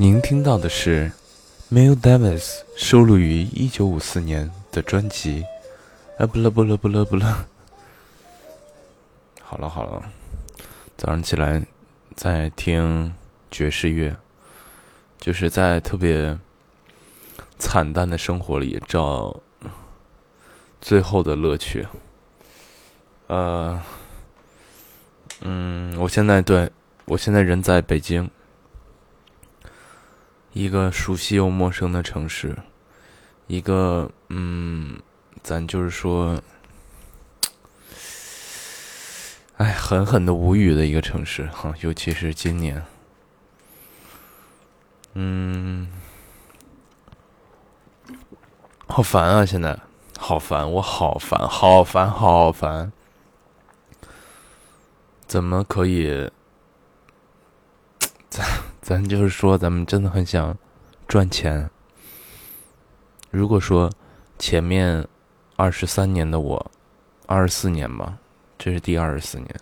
您听到的是 m i l Davis 收录于一九五四年的专辑。啊不了不了不了不了。好了好了，早上起来在听爵士乐，就是在特别惨淡的生活里找最后的乐趣。呃，嗯，我现在对我现在人在北京，一个熟悉又陌生的城市，一个嗯，咱就是说，哎，狠狠的无语的一个城市哈，尤其是今年，嗯，好烦啊！现在好烦，我好烦，好烦，好烦。怎么可以？咱就是说，咱们真的很想赚钱。如果说前面二十三年的我，二十四年吧，这是第二十四年，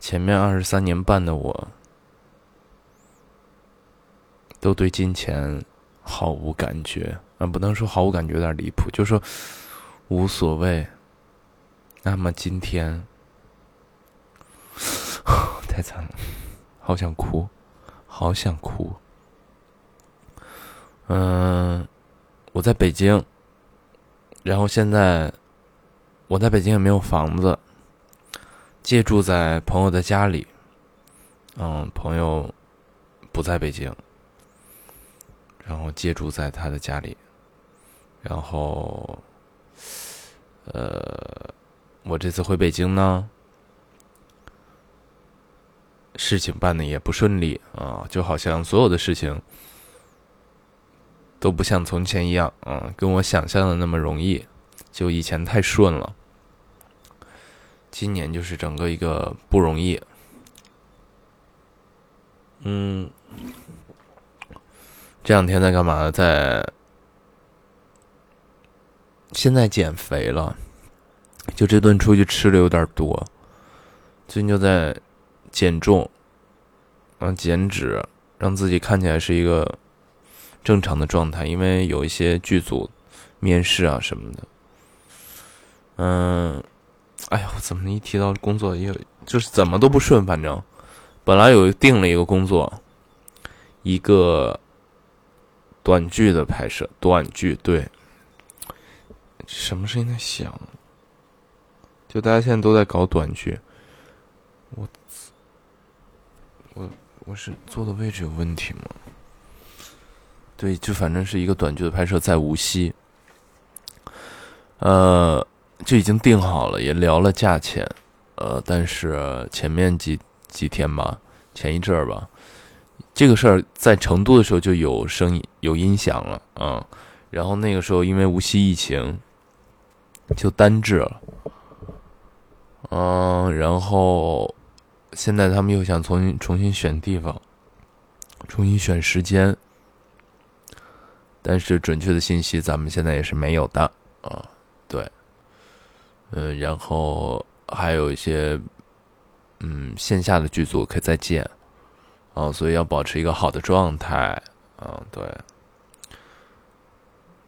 前面二十三年半的我，都对金钱毫无感觉啊，不能说毫无感觉，有点离谱，就说无所谓。那么今天。太惨了，好想哭，好想哭。嗯，我在北京，然后现在我在北京也没有房子，借住在朋友的家里。嗯，朋友不在北京，然后借住在他的家里，然后，呃，我这次回北京呢。事情办的也不顺利啊，就好像所有的事情都不像从前一样啊，跟我想象的那么容易。就以前太顺了，今年就是整个一个不容易。嗯，这两天在干嘛？在现在减肥了，就这顿出去吃的有点多，最近就在。减重，嗯，减脂，让自己看起来是一个正常的状态。因为有一些剧组面试啊什么的，嗯，哎呀，我怎么一提到工作，也就是怎么都不顺。反正本来有定了一个工作，一个短剧的拍摄，短剧对，什么声音在响？就大家现在都在搞短剧，我。我我是坐的位置有问题吗？对，就反正是一个短剧的拍摄，在无锡，呃，就已经定好了，也聊了价钱，呃，但是前面几几天吧，前一阵儿吧，这个事儿在成都的时候就有声音有音响了啊，然后那个时候因为无锡疫情，就单制了，嗯，然后。现在他们又想重新重新选地方，重新选时间，但是准确的信息咱们现在也是没有的啊。对，嗯，然后还有一些嗯线下的剧组可以再见啊，所以要保持一个好的状态啊。对，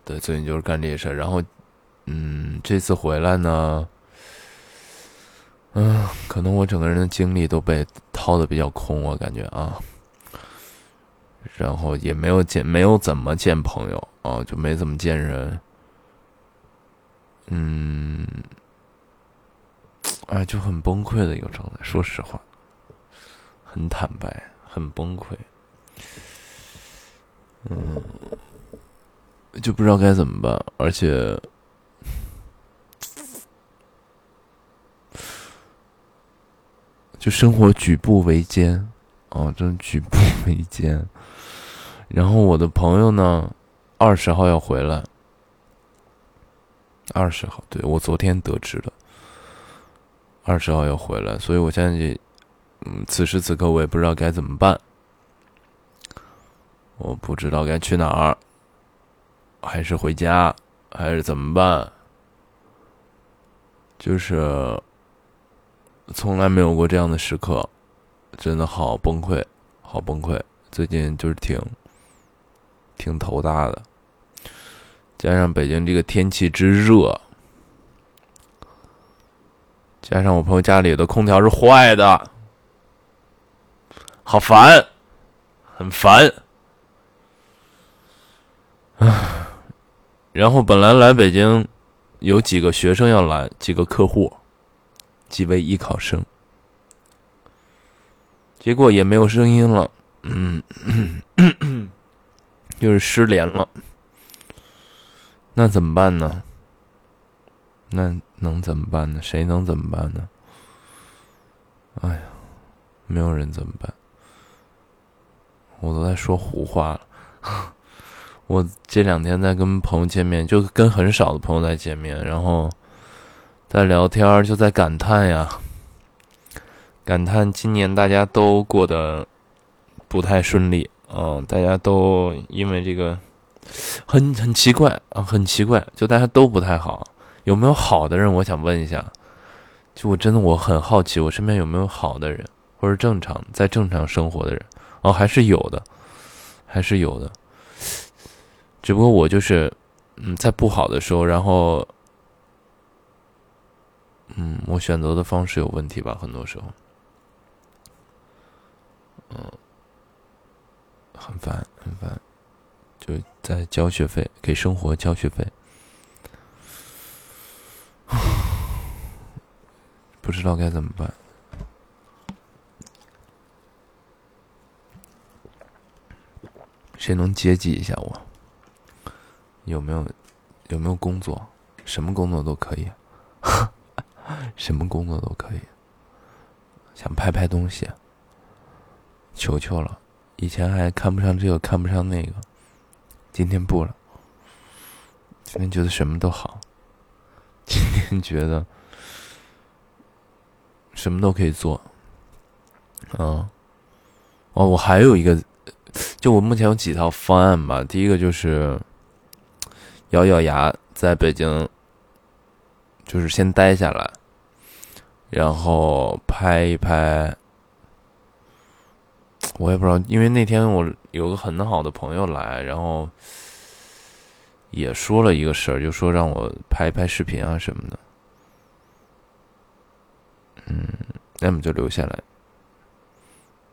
对，最近就是干这些事儿。然后嗯，这次回来呢。嗯，可能我整个人的精力都被掏的比较空，我感觉啊，然后也没有见，没有怎么见朋友啊，就没怎么见人，嗯，哎，就很崩溃的一个状态，说实话，很坦白，很崩溃，嗯，就不知道该怎么办，而且。就生活举步维艰，哦，真举步 维艰。然后我的朋友呢，二十号要回来，二十号，对我昨天得知的，二十号要回来，所以我现在，嗯，此时此刻我也不知道该怎么办，我不知道该去哪儿，还是回家，还是怎么办，就是。从来没有过这样的时刻，真的好崩溃，好崩溃。最近就是挺挺头大的。加上北京这个天气之热，加上我朋友家里的空调是坏的，好烦，很烦。唉，然后本来来北京有几个学生要来，几个客户，几位艺考生，结果也没有声音了，嗯，就是失联了。那怎么办呢？那能怎么办呢？谁能怎么办呢？哎呀，没有人怎么办？我都在说胡话了。我这两天在跟朋友见面，就跟很少的朋友在见面，然后在聊天儿，就在感叹呀，感叹今年大家都过得不太顺利。嗯，大家都因为这个。很很奇怪啊，很奇怪，就大家都不太好。有没有好的人？我想问一下，就我真的我很好奇，我身边有没有好的人，或者正常在正常生活的人？哦，还是有的，还是有的。只不过我就是，嗯，在不好的时候，然后，嗯，我选择的方式有问题吧，很多时候，嗯，很烦，很烦。就在交学费，给生活交学费，不知道该怎么办。谁能接济一下我？有没有有没有工作？什么工作都可以，什么工作都可以。想拍拍东西，求求了！以前还看不上这个，看不上那个。今天不了，今天觉得什么都好。今天觉得什么都可以做。嗯，哦，我还有一个，就我目前有几套方案吧。第一个就是咬咬牙在北京，就是先待下来，然后拍一拍。我也不知道，因为那天我有个很好的朋友来，然后也说了一个事儿，就说让我拍一拍视频啊什么的。嗯，要么就留下来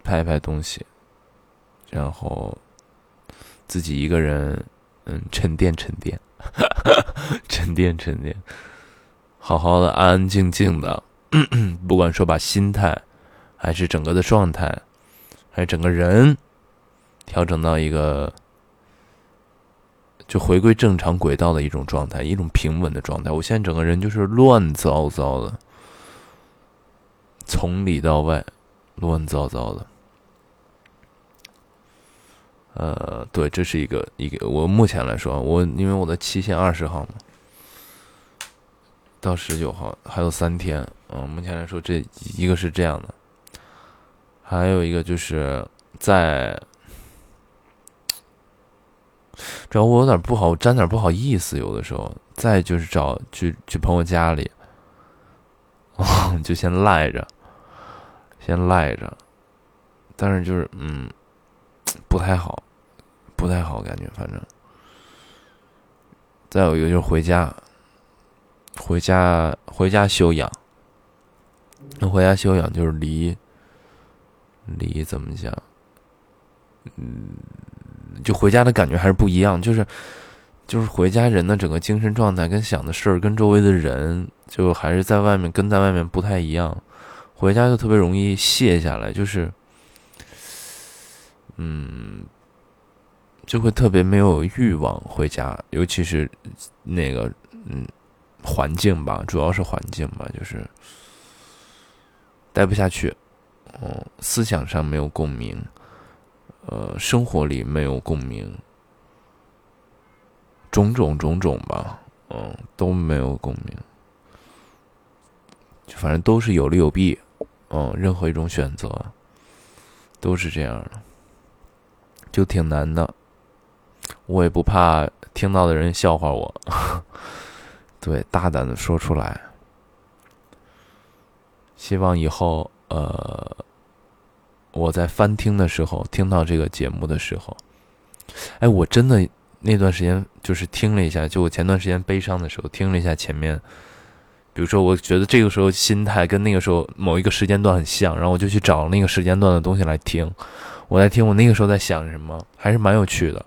拍一拍东西，然后自己一个人嗯沉淀沉淀，沉淀沉淀，好好的安安静静的，不管说把心态还是整个的状态。还是整个人调整到一个就回归正常轨道的一种状态，一种平稳的状态。我现在整个人就是乱糟糟的，从里到外乱糟糟的。呃，对，这是一个一个我目前来说，我因为我的期限二十号嘛，到十九号还有三天。嗯，目前来说，这一个是这样的。还有一个就是在，主要我有点不好，沾点不好意思，有的时候。再就是找去去朋友家里，就先赖着，先赖着。但是就是嗯，不太好，不太好，感觉反正。再有一个就是回家，回家回家休养。那回家休养就是离。离怎么讲？嗯，就回家的感觉还是不一样。就是，就是回家人的整个精神状态跟想的事儿，跟周围的人，就还是在外面跟在外面不太一样。回家就特别容易卸下来，就是，嗯，就会特别没有欲望回家，尤其是那个嗯环境吧，主要是环境吧，就是待不下去。嗯，思想上没有共鸣，呃，生活里没有共鸣，种种种种吧，嗯，都没有共鸣，就反正都是有利有弊，嗯，任何一种选择都是这样的，就挺难的。我也不怕听到的人笑话我，对，大胆的说出来，希望以后。呃，我在翻听的时候，听到这个节目的时候，哎，我真的那段时间就是听了一下，就我前段时间悲伤的时候听了一下前面，比如说我觉得这个时候心态跟那个时候某一个时间段很像，然后我就去找那个时间段的东西来听。我在听我那个时候在想什么，还是蛮有趣的。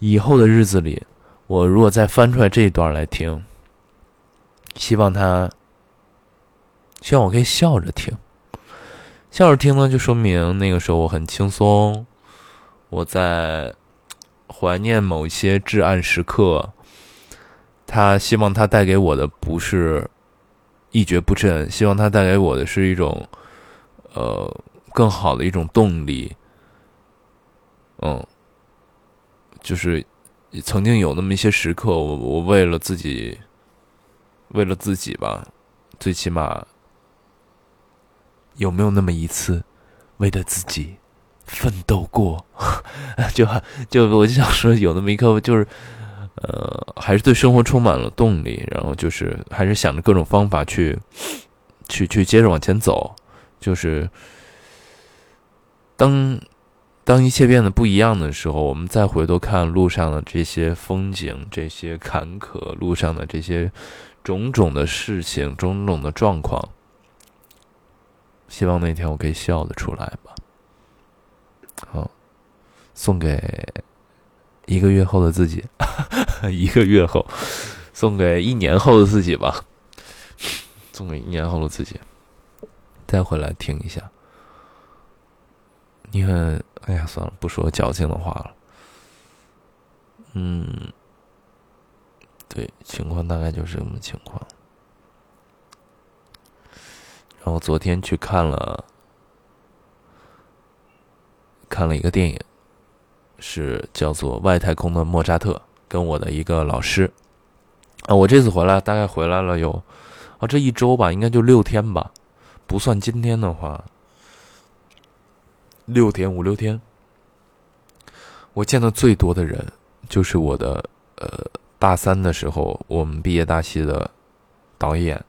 以后的日子里，我如果再翻出来这一段来听，希望他，希望我可以笑着听。笑着听呢，就说明那个时候我很轻松，我在怀念某一些至暗时刻。他希望他带给我的不是一蹶不振，希望他带给我的是一种呃更好的一种动力。嗯，就是曾经有那么一些时刻，我我为了自己，为了自己吧，最起码。有没有那么一次，为了自己奋斗过？就就我就想说，有那么一刻，就是呃，还是对生活充满了动力，然后就是还是想着各种方法去去去接着往前走。就是当当一切变得不一样的时候，我们再回头看路上的这些风景、这些坎坷，路上的这些种种的事情、种种的状况。希望那天我可以笑得出来吧。好，送给一个月后的自己，一个月后，送给一年后的自己吧。送给一年后的自己，再回来听一下。你很，哎呀，算了，不说矫情的话了。嗯，对，情况大概就是这么情况。然后昨天去看了，看了一个电影，是叫做《外太空的莫扎特》，跟我的一个老师。啊，我这次回来大概回来了有，啊，这一周吧，应该就六天吧，不算今天的话，六天五六天。我见的最多的人就是我的呃大三的时候，我们毕业大戏的导演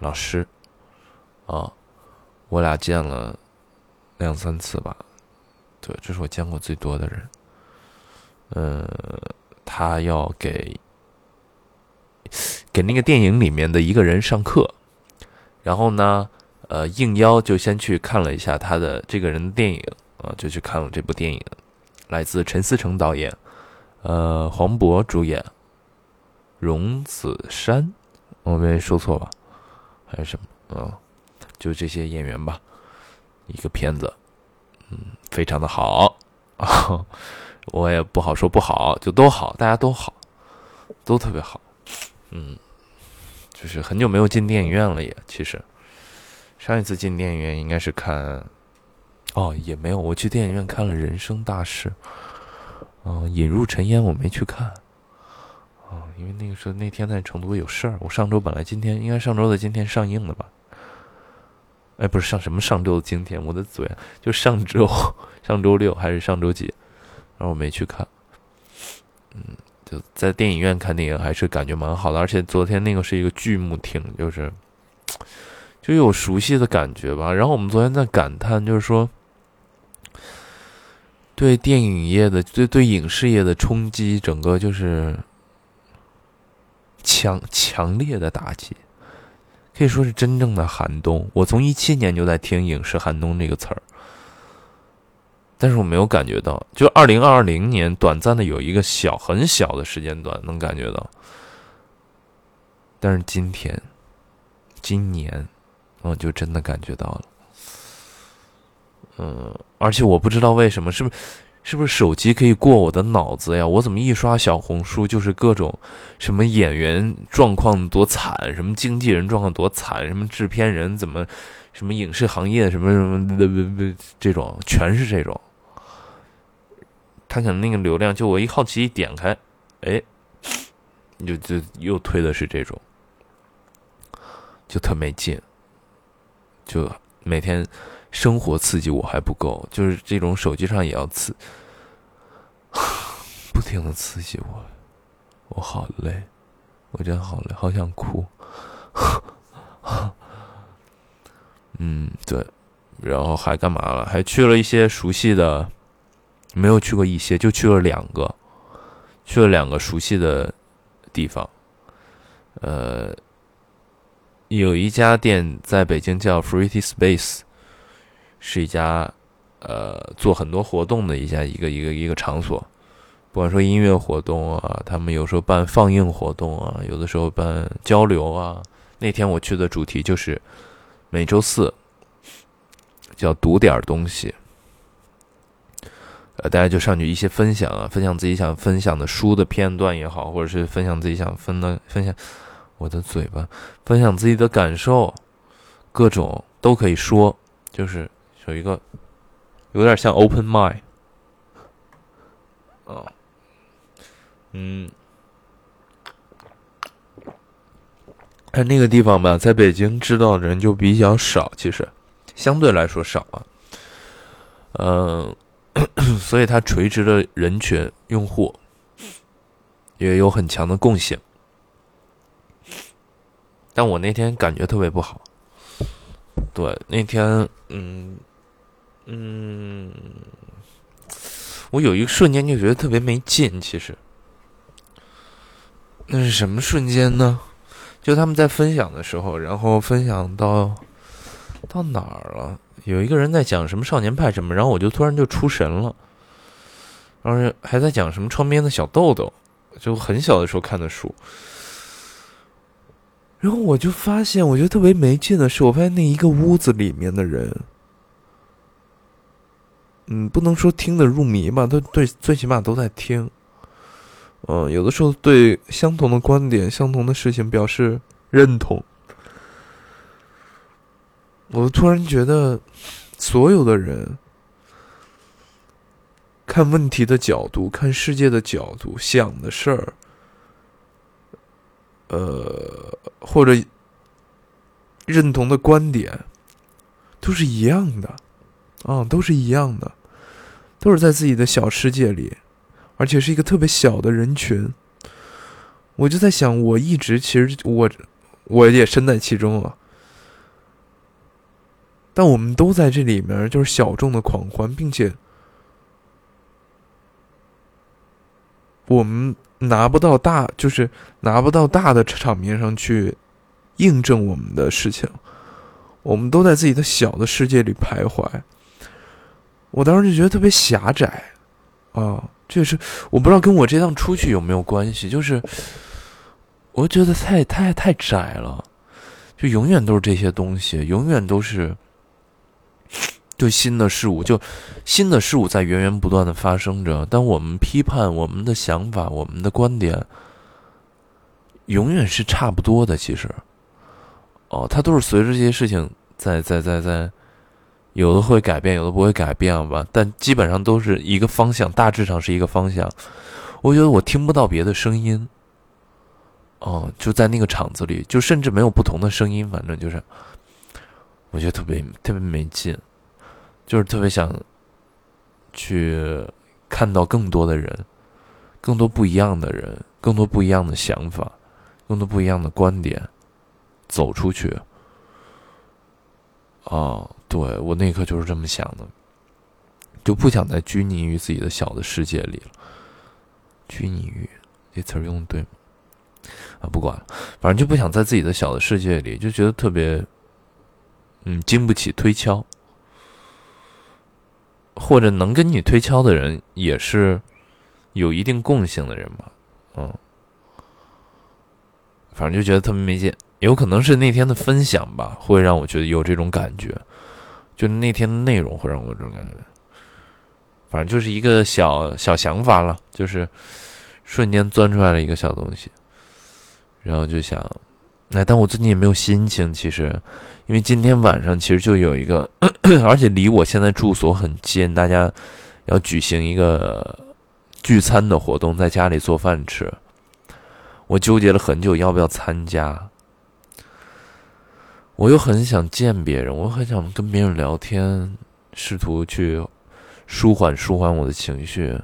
老师。啊，我俩见了两三次吧，对，这是我见过最多的人。呃，他要给给那个电影里面的一个人上课，然后呢，呃，应邀就先去看了一下他的这个人的电影啊，就去看了这部电影，来自陈思诚导演，呃，黄渤主演，荣梓杉，我没说错吧？还是什么？啊？就这些演员吧，一个片子，嗯，非常的好，我也不好说不好，就都好，大家都好，都特别好，嗯，就是很久没有进电影院了，也其实上一次进电影院应该是看，哦，也没有，我去电影院看了《人生大事》，嗯，引入尘烟我没去看，啊，因为那个时候那天在成都有事儿，我上周本来今天应该上周的今天上映的吧。哎，不是上什么上周的今天，我的嘴就上周，上周六还是上周几？然后我没去看。嗯，就在电影院看电影还是感觉蛮好的，而且昨天那个是一个剧目厅，就是就有熟悉的感觉吧。然后我们昨天在感叹，就是说对电影业的、对对影视业的冲击，整个就是强强烈的打击。可以说是真正的寒冬。我从一七年就在听“影视寒冬”这个词儿，但是我没有感觉到。就二零二零年，短暂的有一个小很小的时间段能感觉到，但是今天、今年，我就真的感觉到了。嗯，而且我不知道为什么，是不是？是不是手机可以过我的脑子呀？我怎么一刷小红书就是各种什么演员状况多惨，什么经纪人状况多惨，什么制片人怎么，什么影视行业什么什么的这种全是这种。他可能那个流量，就我一好奇一点开，哎，就就又推的是这种，就特没劲，就每天。生活刺激我还不够，就是这种手机上也要刺，不停的刺激我，我好累，我真好累，好想哭。嗯，对，然后还干嘛了？还去了一些熟悉的、没有去过一些，就去了两个，去了两个熟悉的地方。呃，有一家店在北京叫 Free Space，是一家呃做很多活动的一家一个一个一个场所。不管说音乐活动啊，他们有时候办放映活动啊，有的时候办交流啊。那天我去的主题就是每周四叫读点东西，呃，大家就上去一些分享啊，分享自己想分享的书的片段也好，或者是分享自己想分的分享我的嘴巴，分享自己的感受，各种都可以说，就是有一个有点像 open mind 啊。嗯，看那个地方吧，在北京知道的人就比较少，其实相对来说少啊。嗯，所以它垂直的人群用户也有很强的共性，但我那天感觉特别不好。对，那天，嗯嗯，我有一个瞬间就觉得特别没劲，其实。那是什么瞬间呢？就他们在分享的时候，然后分享到到哪儿了？有一个人在讲什么少年派什么，然后我就突然就出神了，然后还在讲什么窗边的小豆豆，就很小的时候看的书，然后我就发现，我觉得特别没劲的是，我发现那一个屋子里面的人，嗯，不能说听得入迷吧，都对，最起码都在听。嗯，有的时候对相同的观点、相同的事情表示认同，我突然觉得，所有的人看问题的角度、看世界的角度、想的事儿，呃，或者认同的观点，都是一样的，啊，都是一样的，都是在自己的小世界里。而且是一个特别小的人群，我就在想，我一直其实我我也身在其中啊。但我们都在这里面，就是小众的狂欢，并且我们拿不到大，就是拿不到大的场面上去印证我们的事情。我们都在自己的小的世界里徘徊。我当时就觉得特别狭窄啊。这是我不知道跟我这趟出去有没有关系，就是我觉得太太太窄了，就永远都是这些东西，永远都是对新的事物，就新的事物在源源不断的发生着，但我们批判我们的想法，我们的观点，永远是差不多的。其实，哦，它都是随着这些事情在在在在。有的会改变，有的不会改变吧，但基本上都是一个方向，大致上是一个方向。我觉得我听不到别的声音，哦，就在那个场子里，就甚至没有不同的声音，反正就是，我觉得特别特别没劲，就是特别想去看到更多的人，更多不一样的人，更多不一样的想法，更多不一样的观点，走出去。啊，对我那一刻就是这么想的，就不想再拘泥于自己的小的世界里了。拘泥于这词儿用对吗？啊，不管了，反正就不想在自己的小的世界里，就觉得特别，嗯，经不起推敲，或者能跟你推敲的人也是有一定共性的人吧，嗯，反正就觉得特别没劲。有可能是那天的分享吧，会让我觉得有这种感觉，就那天的内容会让我这种感觉。反正就是一个小小想法了，就是瞬间钻出来了一个小东西，然后就想，哎，但我最近也没有心情，其实，因为今天晚上其实就有一个，而且离我现在住所很近，大家要举行一个聚餐的活动，在家里做饭吃，我纠结了很久要不要参加。我又很想见别人，我很想跟别人聊天，试图去舒缓舒缓我的情绪，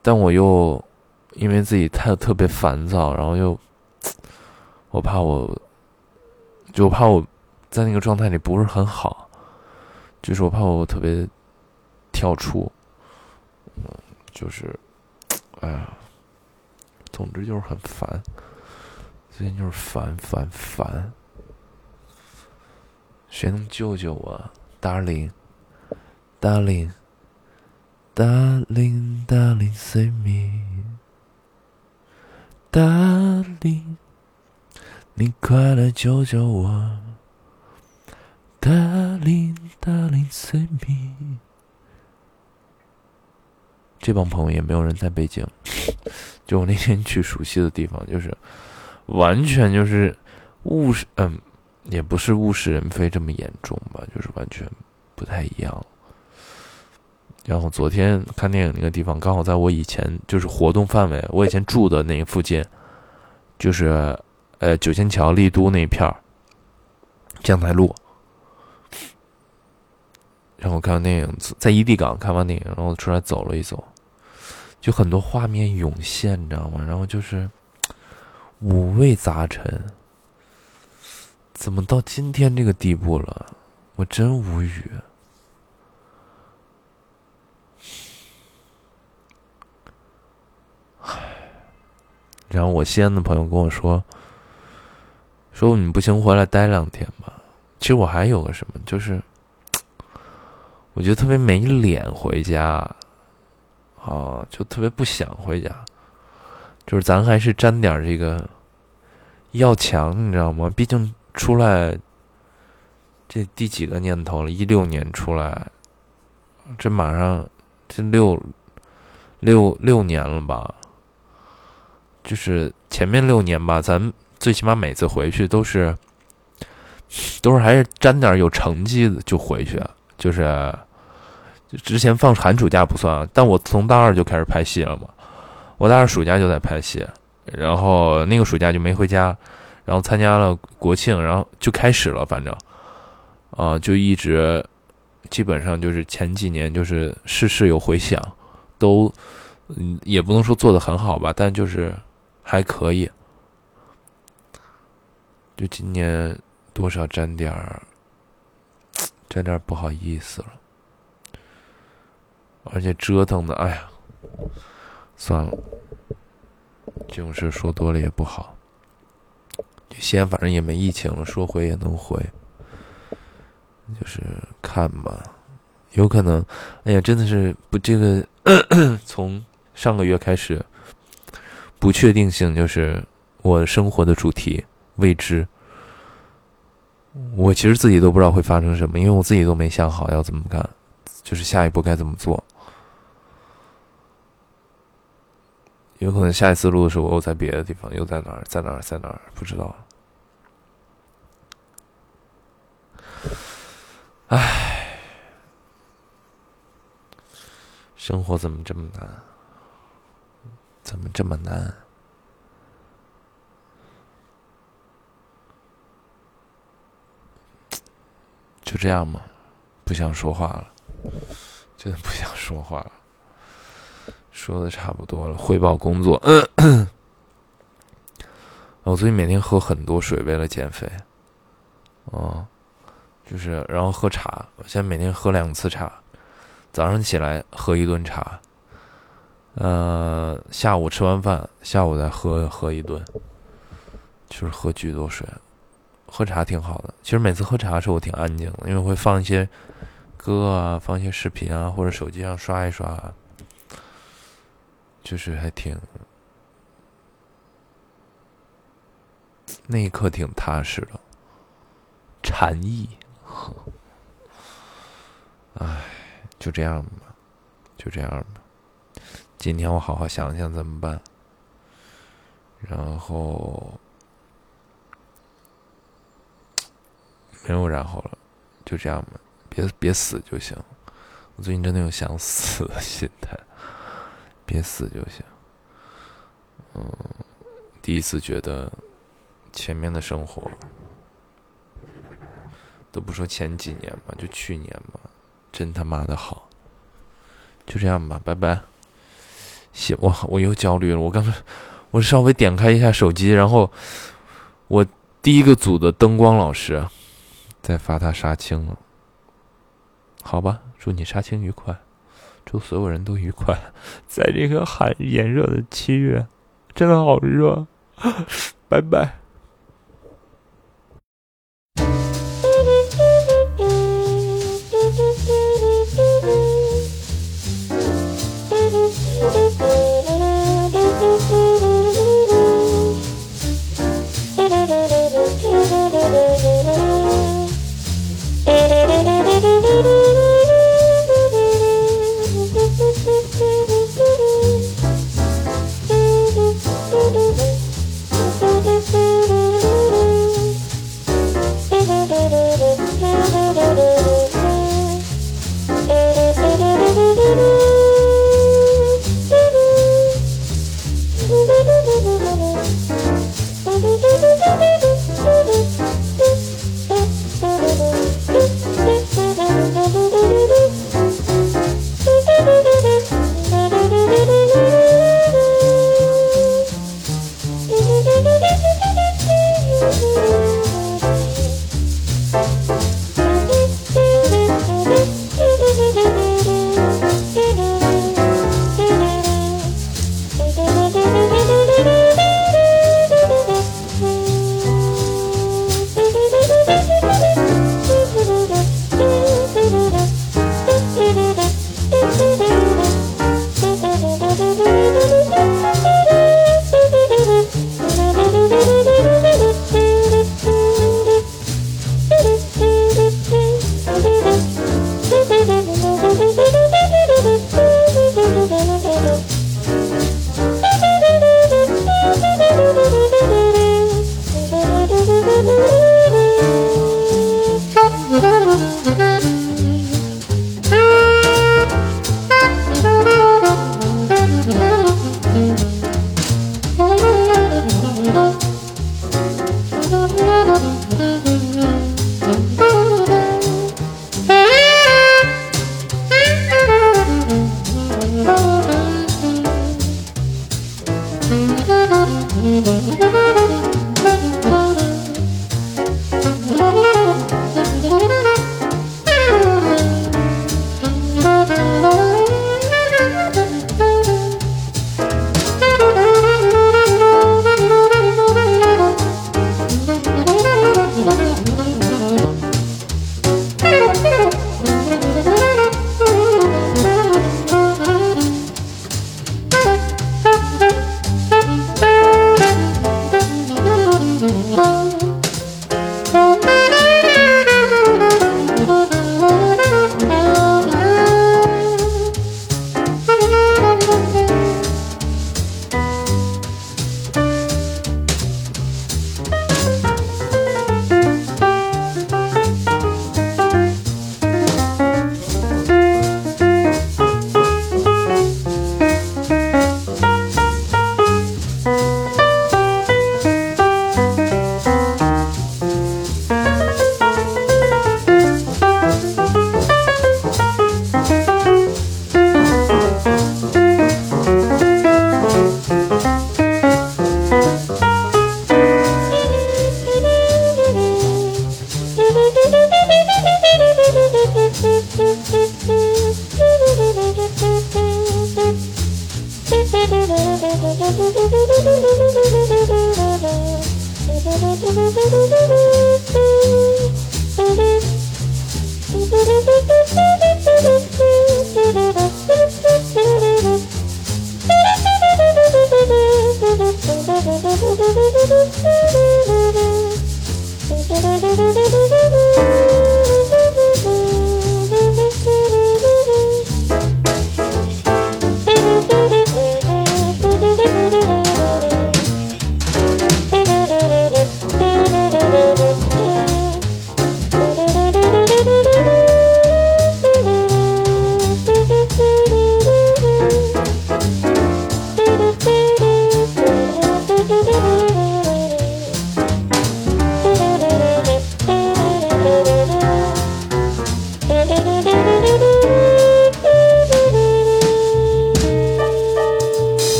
但我又因为自己太特别烦躁，然后又我怕我，就怕我在那个状态里不是很好，就是我怕我特别跳出，嗯，就是，哎呀，总之就是很烦，最近就是烦烦烦。谁能救救我，Darling，Darling，Darling，Darling，Say me，Darling，你快来救救我，Darling，Darling，Say me。这帮朋友也没有人在北京，就我那天去熟悉的地方，就是完全就是物是嗯。也不是物是人非这么严重吧，就是完全不太一样。然后昨天看电影那个地方，刚好在我以前就是活动范围，我以前住的那附近，就是呃九仙桥丽都那一片儿，江台路。然后看完电影，在异地港看完电影，然后出来走了一走，就很多画面涌现，你知道吗？然后就是五味杂陈。怎么到今天这个地步了？我真无语。唉，然后我西安的朋友跟我说：“说你不行，回来待两天吧。”其实我还有个什么，就是我觉得特别没脸回家，啊，就特别不想回家。就是咱还是沾点这个要强，你知道吗？毕竟。出来，这第几个年头了？一六年出来，这马上这六六六年了吧？就是前面六年吧，咱最起码每次回去都是都是还是沾点有成绩的就回去，就是之前放寒暑假不算，但我从大二就开始拍戏了嘛，我大二暑假就在拍戏，然后那个暑假就没回家。然后参加了国庆，然后就开始了，反正，啊，就一直，基本上就是前几年就是事事有回响，都，嗯，也不能说做的很好吧，但就是还可以。就今年多少沾点儿，沾点儿不好意思了，而且折腾的，哎呀，算了，这种事说多了也不好。西安反正也没疫情了，说回也能回，就是看吧，有可能。哎呀，真的是不这个，从上个月开始，不确定性就是我生活的主题未知。我其实自己都不知道会发生什么，因为我自己都没想好要怎么干，就是下一步该怎么做。有可能下一次录的时候，我又在别的地方，又在哪儿，在哪儿，在哪儿，不知道。唉，生活怎么这么难？怎么这么难？就这样吧，不想说话了，真的不想说话了。说的差不多了，汇报工作。我 最近每天喝很多水，为了减肥。哦，就是，然后喝茶。我现在每天喝两次茶，早上起来喝一顿茶，呃，下午吃完饭，下午再喝喝一顿，就是喝巨多水。喝茶挺好的。其实每次喝茶的时候，我挺安静的，因为会放一些歌啊，放一些视频啊，或者手机上刷一刷。就是还挺，那一刻挺踏实的，禅意。唉，就这样吧，就这样吧。今天我好好想想怎么办，然后没有然后了，就这样吧，别别死就行。我最近真的有想死的心态。别死就行。嗯，第一次觉得前面的生活都不说前几年吧，就去年吧，真他妈的好。就这样吧，拜拜。行，我我又焦虑了。我刚才我稍微点开一下手机，然后我第一个组的灯光老师在发他杀青了。好吧，祝你杀青愉快。祝所有人都愉快。在这个寒炎热的七月，真的好热。拜拜。